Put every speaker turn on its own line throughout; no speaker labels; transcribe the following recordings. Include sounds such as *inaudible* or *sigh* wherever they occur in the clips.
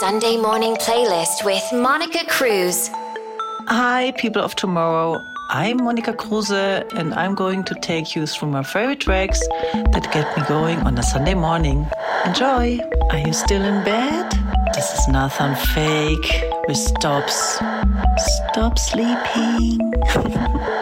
Sunday morning playlist with Monika Kruse.
Hi, people of tomorrow. I'm Monika Kruse, and I'm going to take you through my favorite tracks that get me going on a Sunday morning. Enjoy! Are you still in bed? This is nothing Fake with Stops. Stop sleeping. *laughs*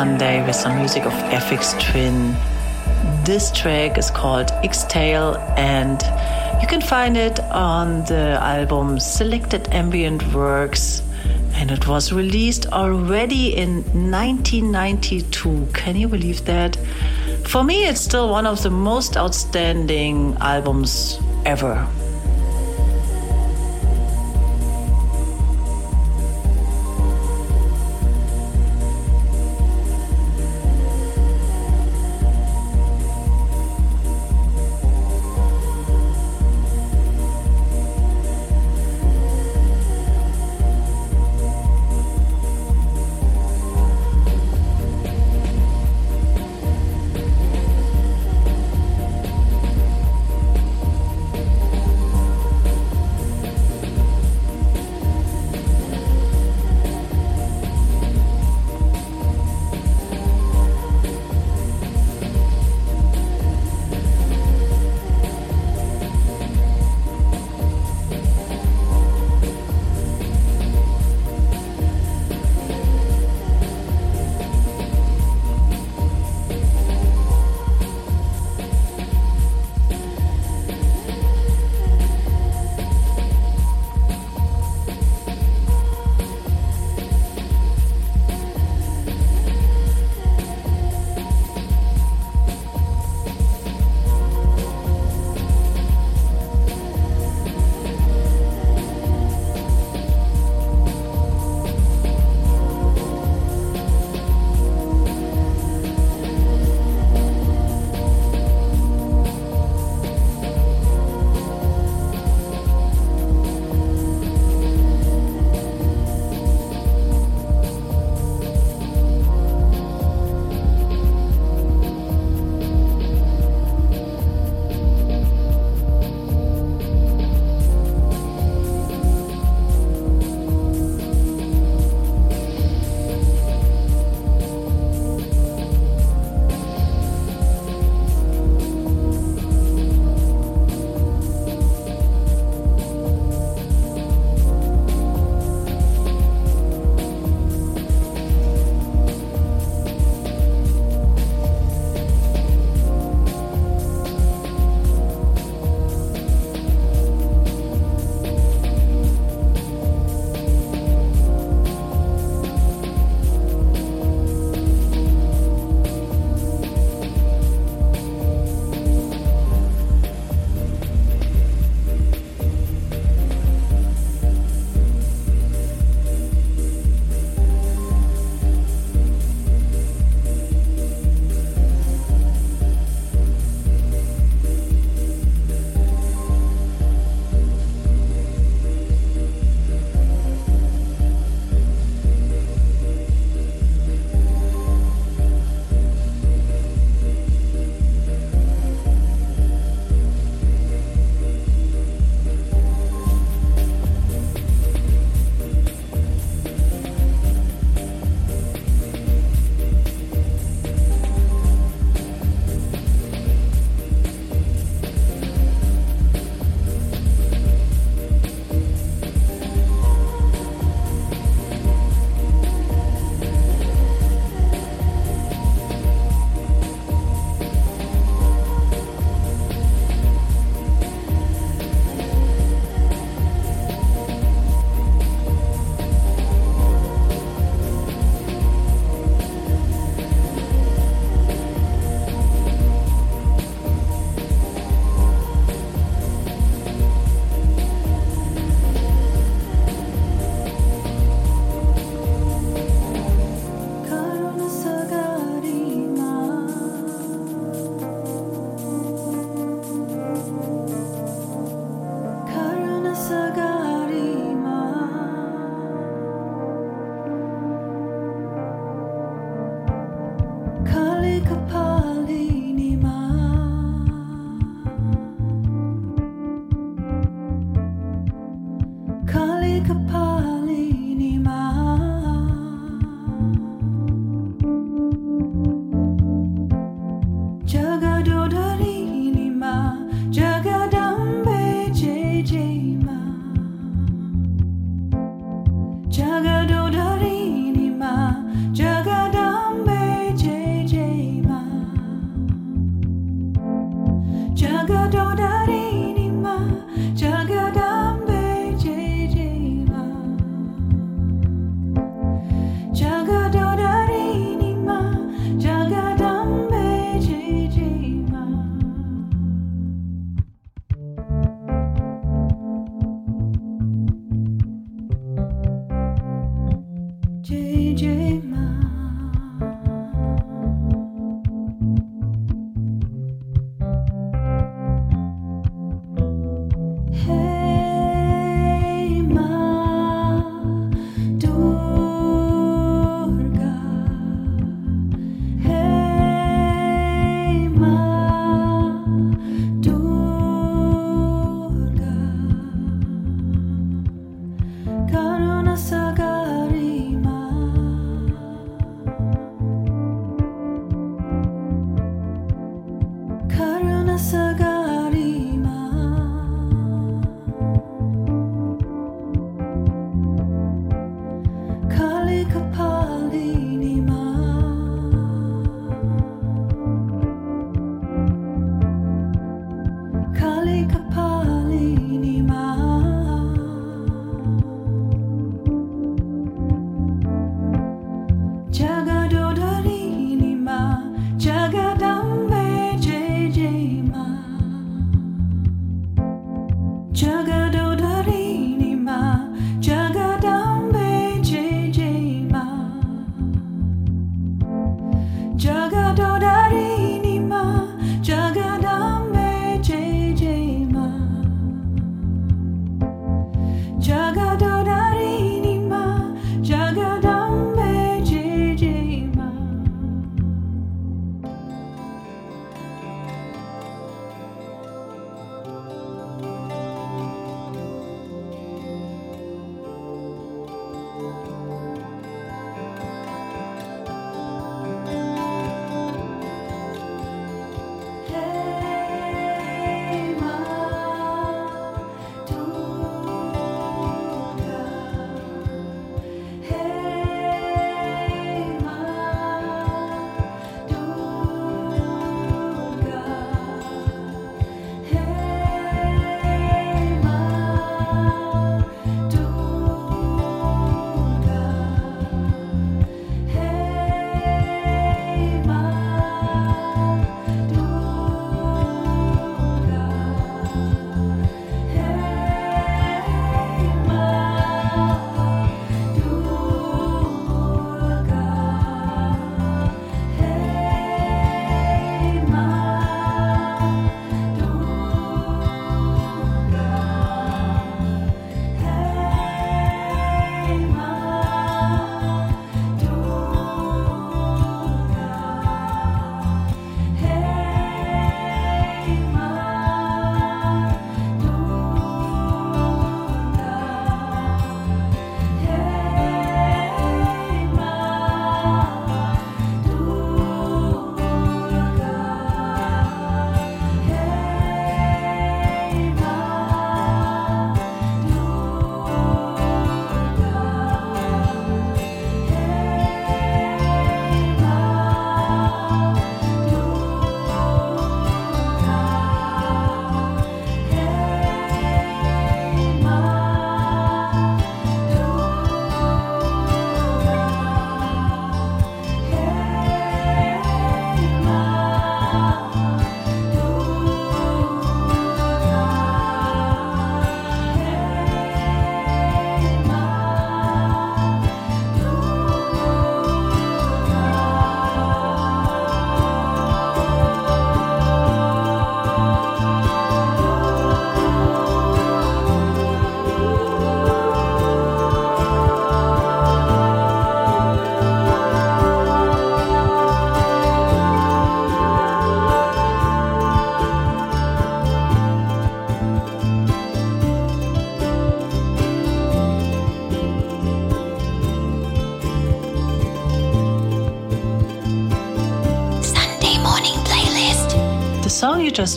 Sunday with some music of Aphex Twin. This track is called Xtal and you can find it on the album Selected Ambient Works and it was released already in 1992. Can you believe that? For me, it's still one of the most outstanding albums ever.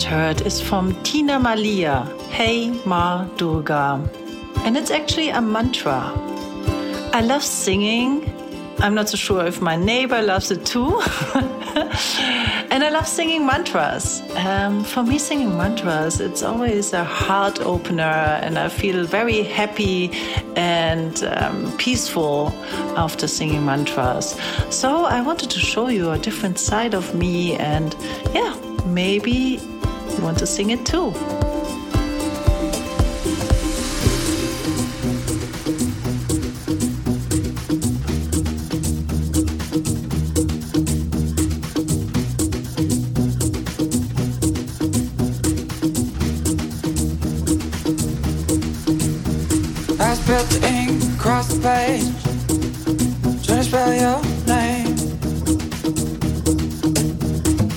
Heard is from Tina Malia, Hey Ma Durga. And it's actually a mantra. I love singing. I'm not so sure if my neighbor loves it too. *laughs* and I love singing mantras. Um, for me, singing mantras, it's always a heart opener, and I feel very happy and um, peaceful after singing mantras. So I wanted to show you a different side of me, and yeah, maybe you want to sing it too.
I spilled the ink across the page, trying to spell your name.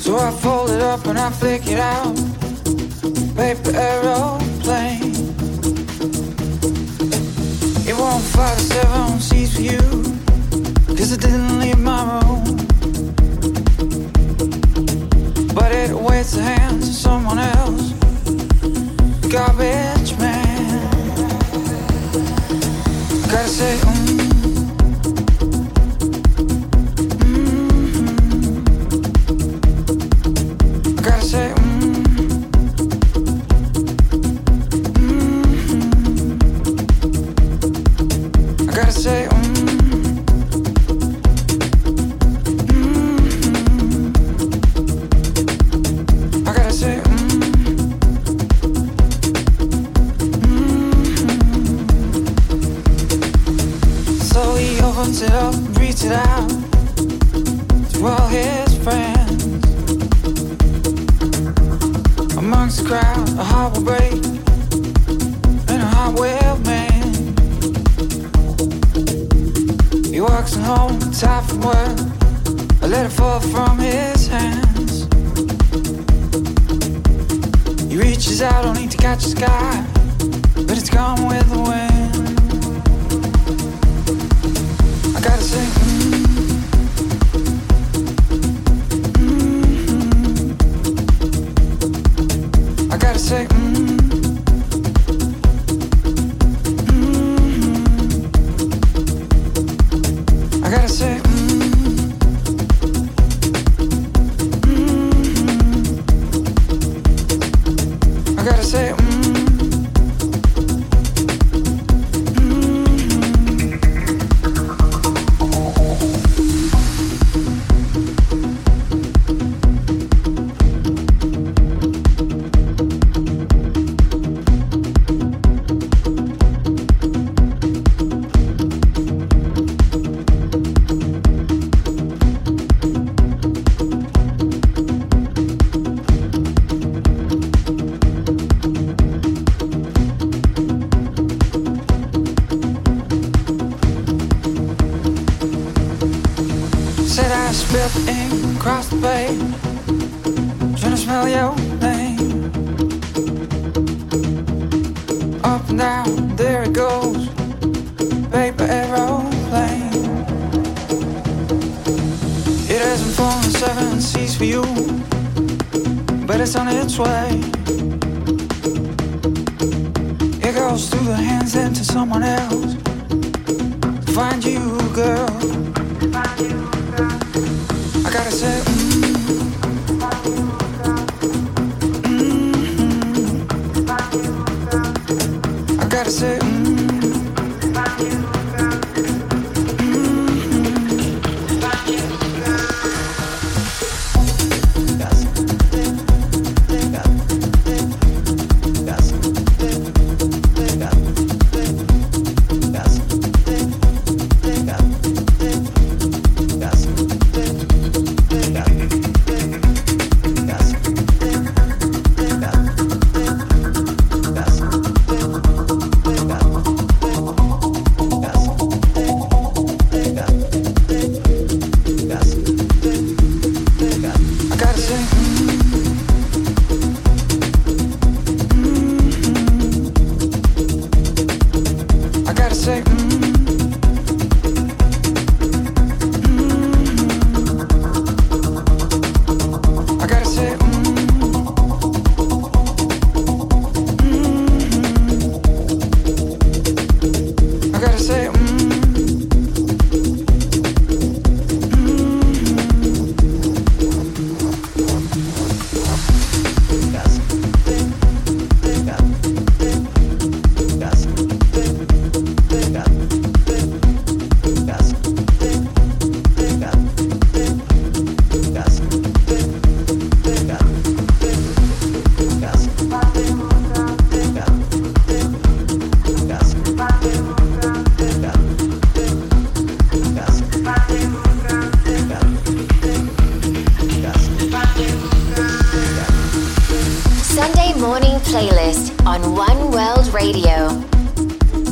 So I fold it up and I flick it out. Paper aeroplane. say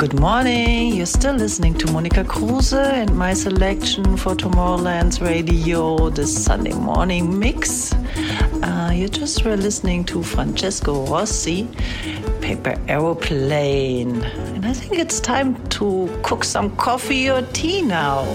Good morning. You're still listening to Monika Kruse and my selection for Tomorrowland's Radio, the Sunday morning mix. Uh, you just were listening to Francesco Rossi, Paper Aeroplane. And I think it's time to cook some coffee or tea now.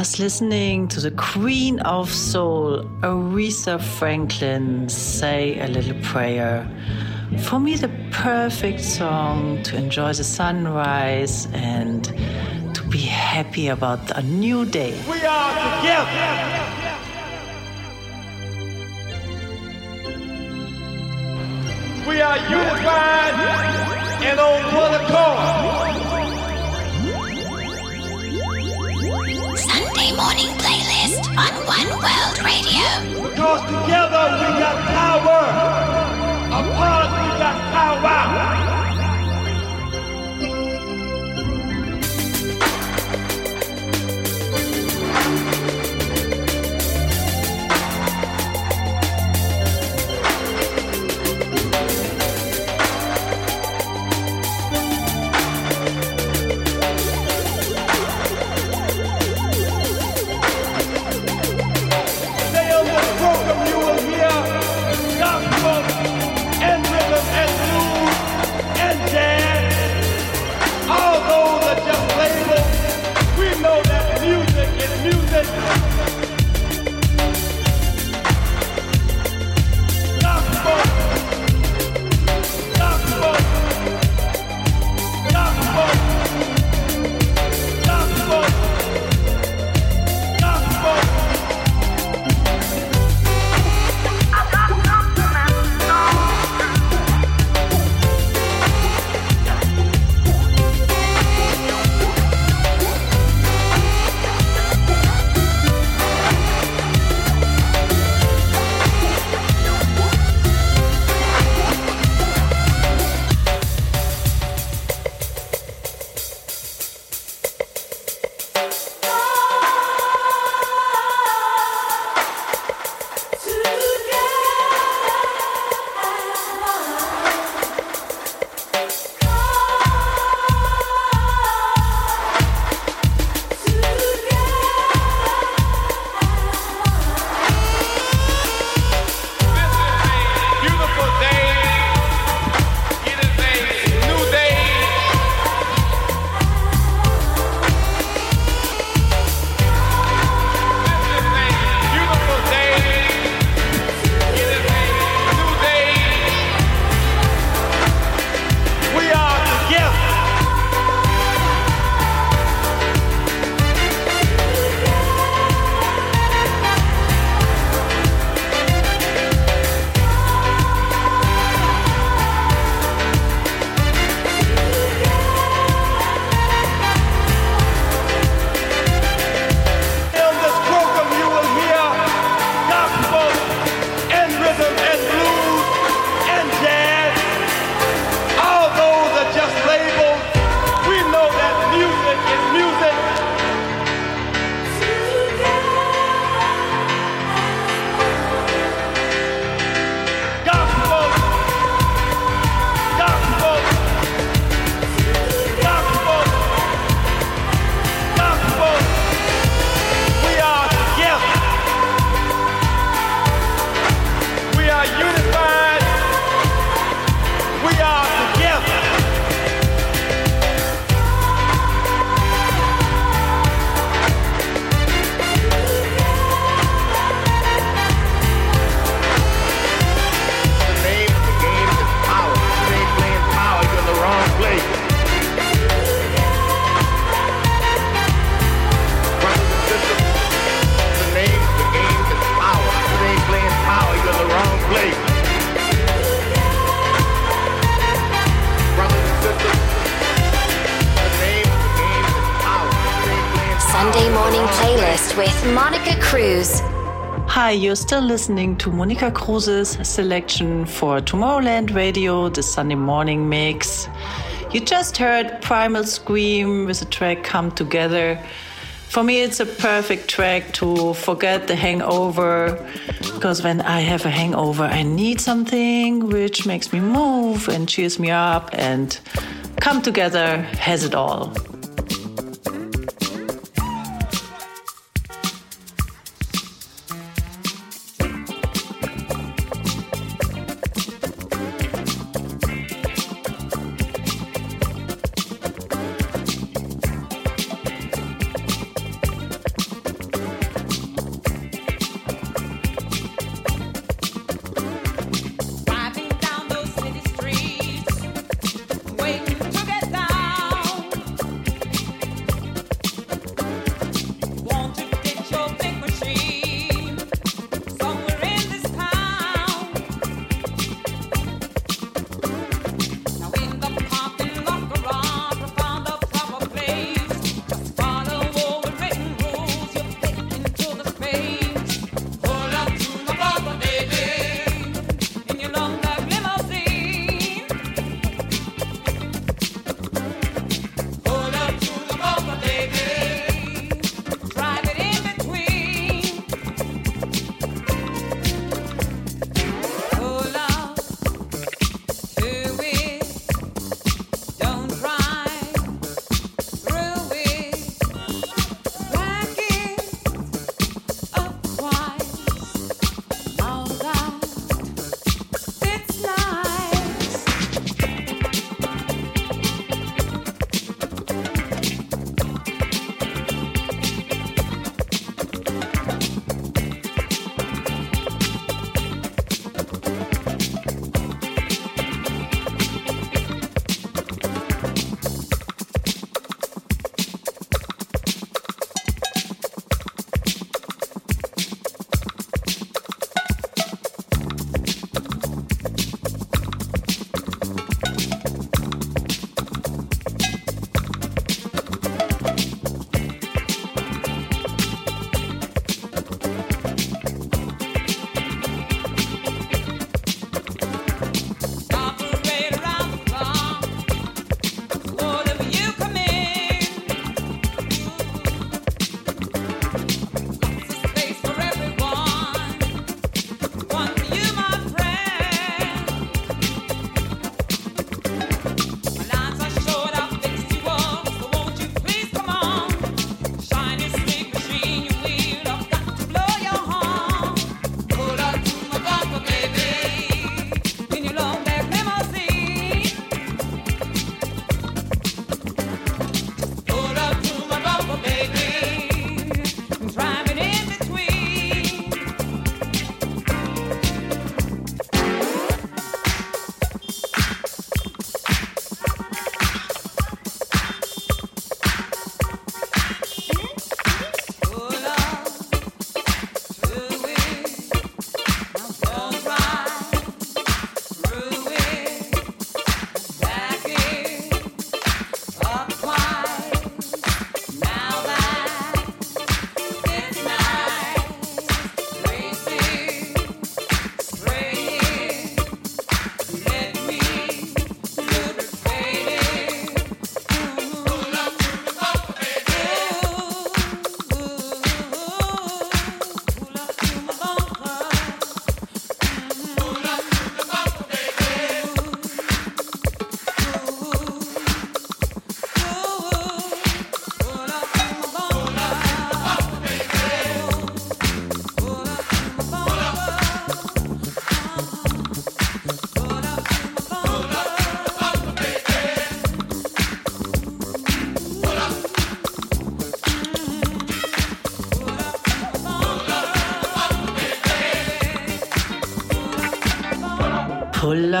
Just listening to the Queen of Soul, Aretha Franklin, say a little prayer. For me, the perfect song to enjoy the sunrise and to be happy about a new day.
We are together. We are unified and on one accord.
Morning playlist on One World Radio.
Because together we got power. Apart
Monika Kruse.
Hi, you're still listening to Monika Kruse's selection for Tomorrowland Radio, the Sunday morning mix. You just heard Primal Scream with the track Come Together. For me, it's a perfect track to forget the hangover because when I have a hangover, I need something which makes me move and cheers me up, and Come Together has it all.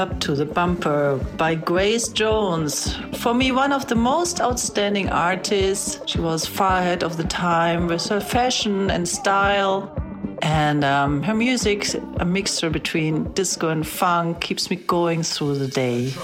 Up to the Bumper by Grace Jones. For me, one of the most outstanding artists. She was far ahead of the time with her fashion and style. And um, her music, a mixture between disco and funk, keeps me going through the day.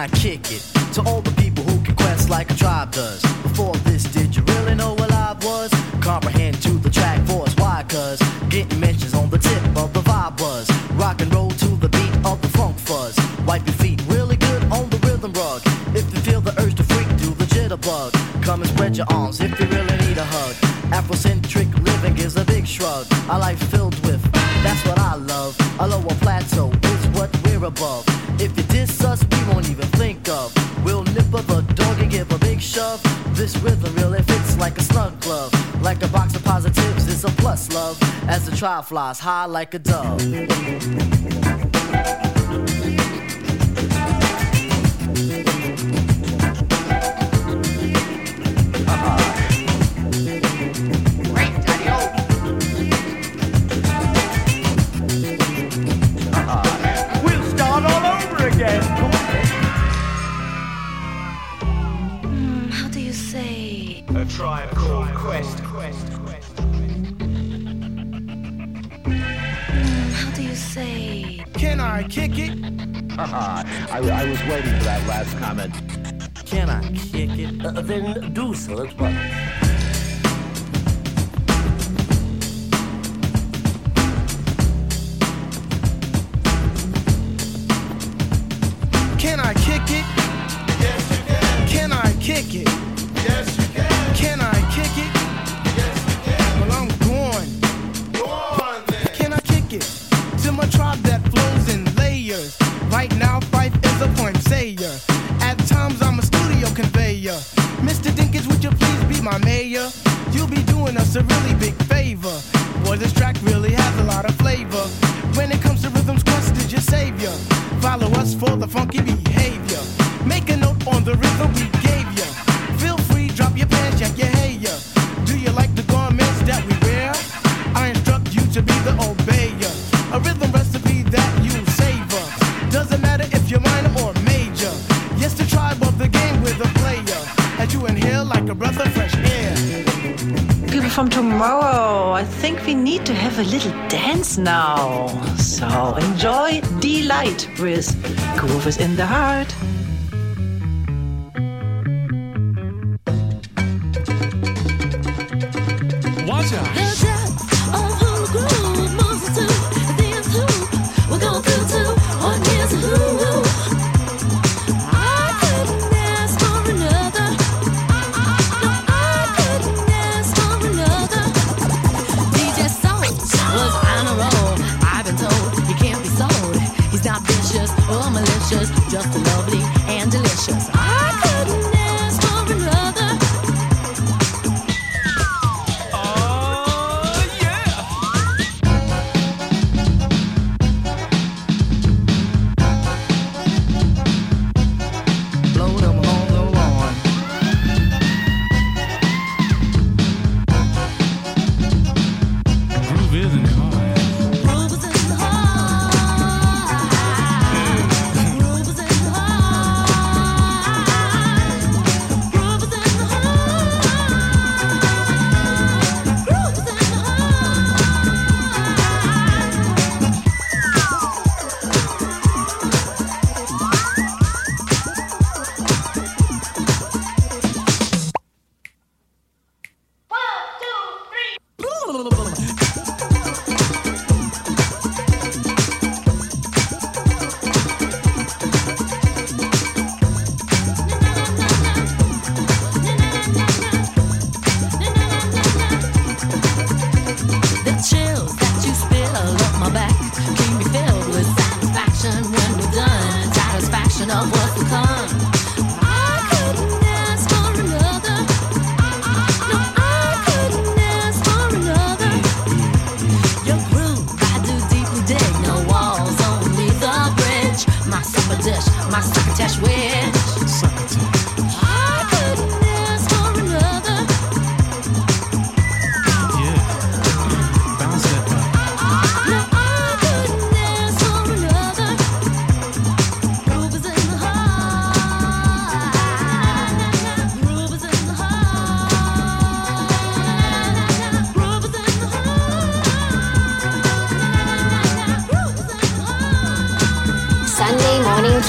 I kick it? To all the people who can quest like a tribe does. Try flies high like a dove.
then do so
at once. a breath of fresh air.
People from tomorrow, I think we need to have a little dance now. So enjoy Delight with Groove in the Heart.
Watch out.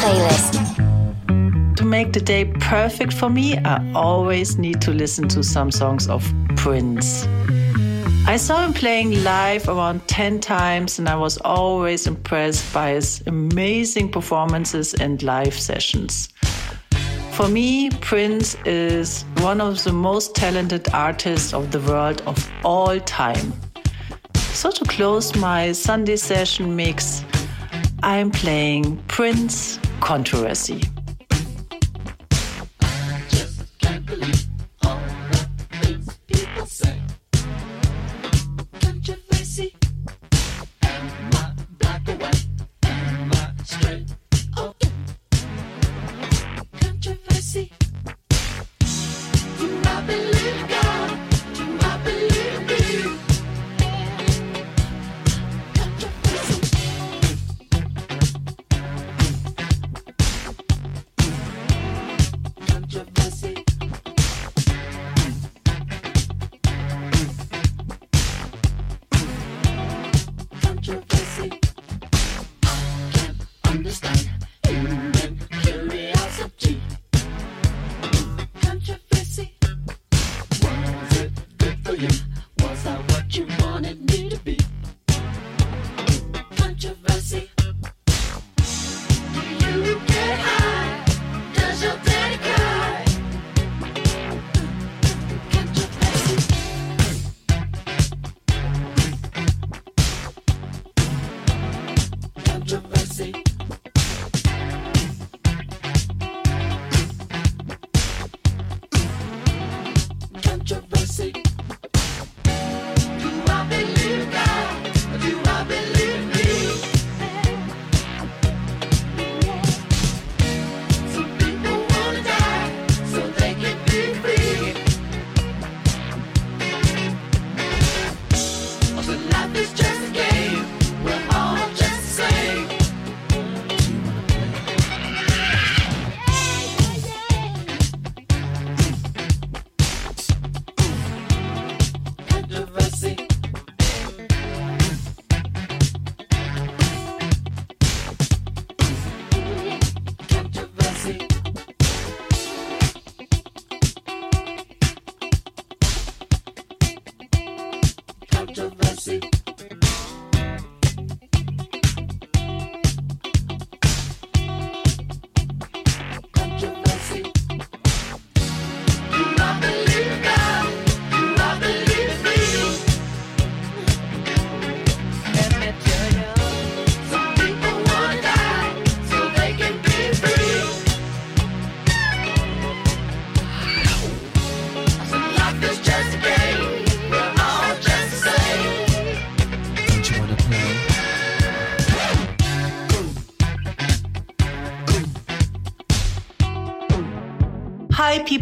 Playlist.
To make the day perfect for me, I always need to listen to some songs of Prince. I saw him playing live around 10 times and I was always impressed by his amazing performances and live sessions. For me, Prince is one of the most talented artists of the world of all time. So, to close my Sunday session mix, I'm playing Prince Controversy.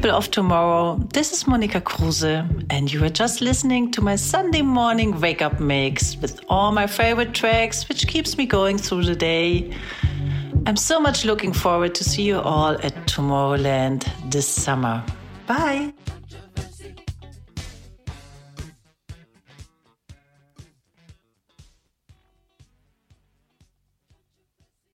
People of tomorrow. This is Monica Kruse, and you are just listening to my Sunday morning wake up mix with all my favorite tracks, which keeps me going through the day. I'm so much looking forward to see you all at Tomorrowland this summer.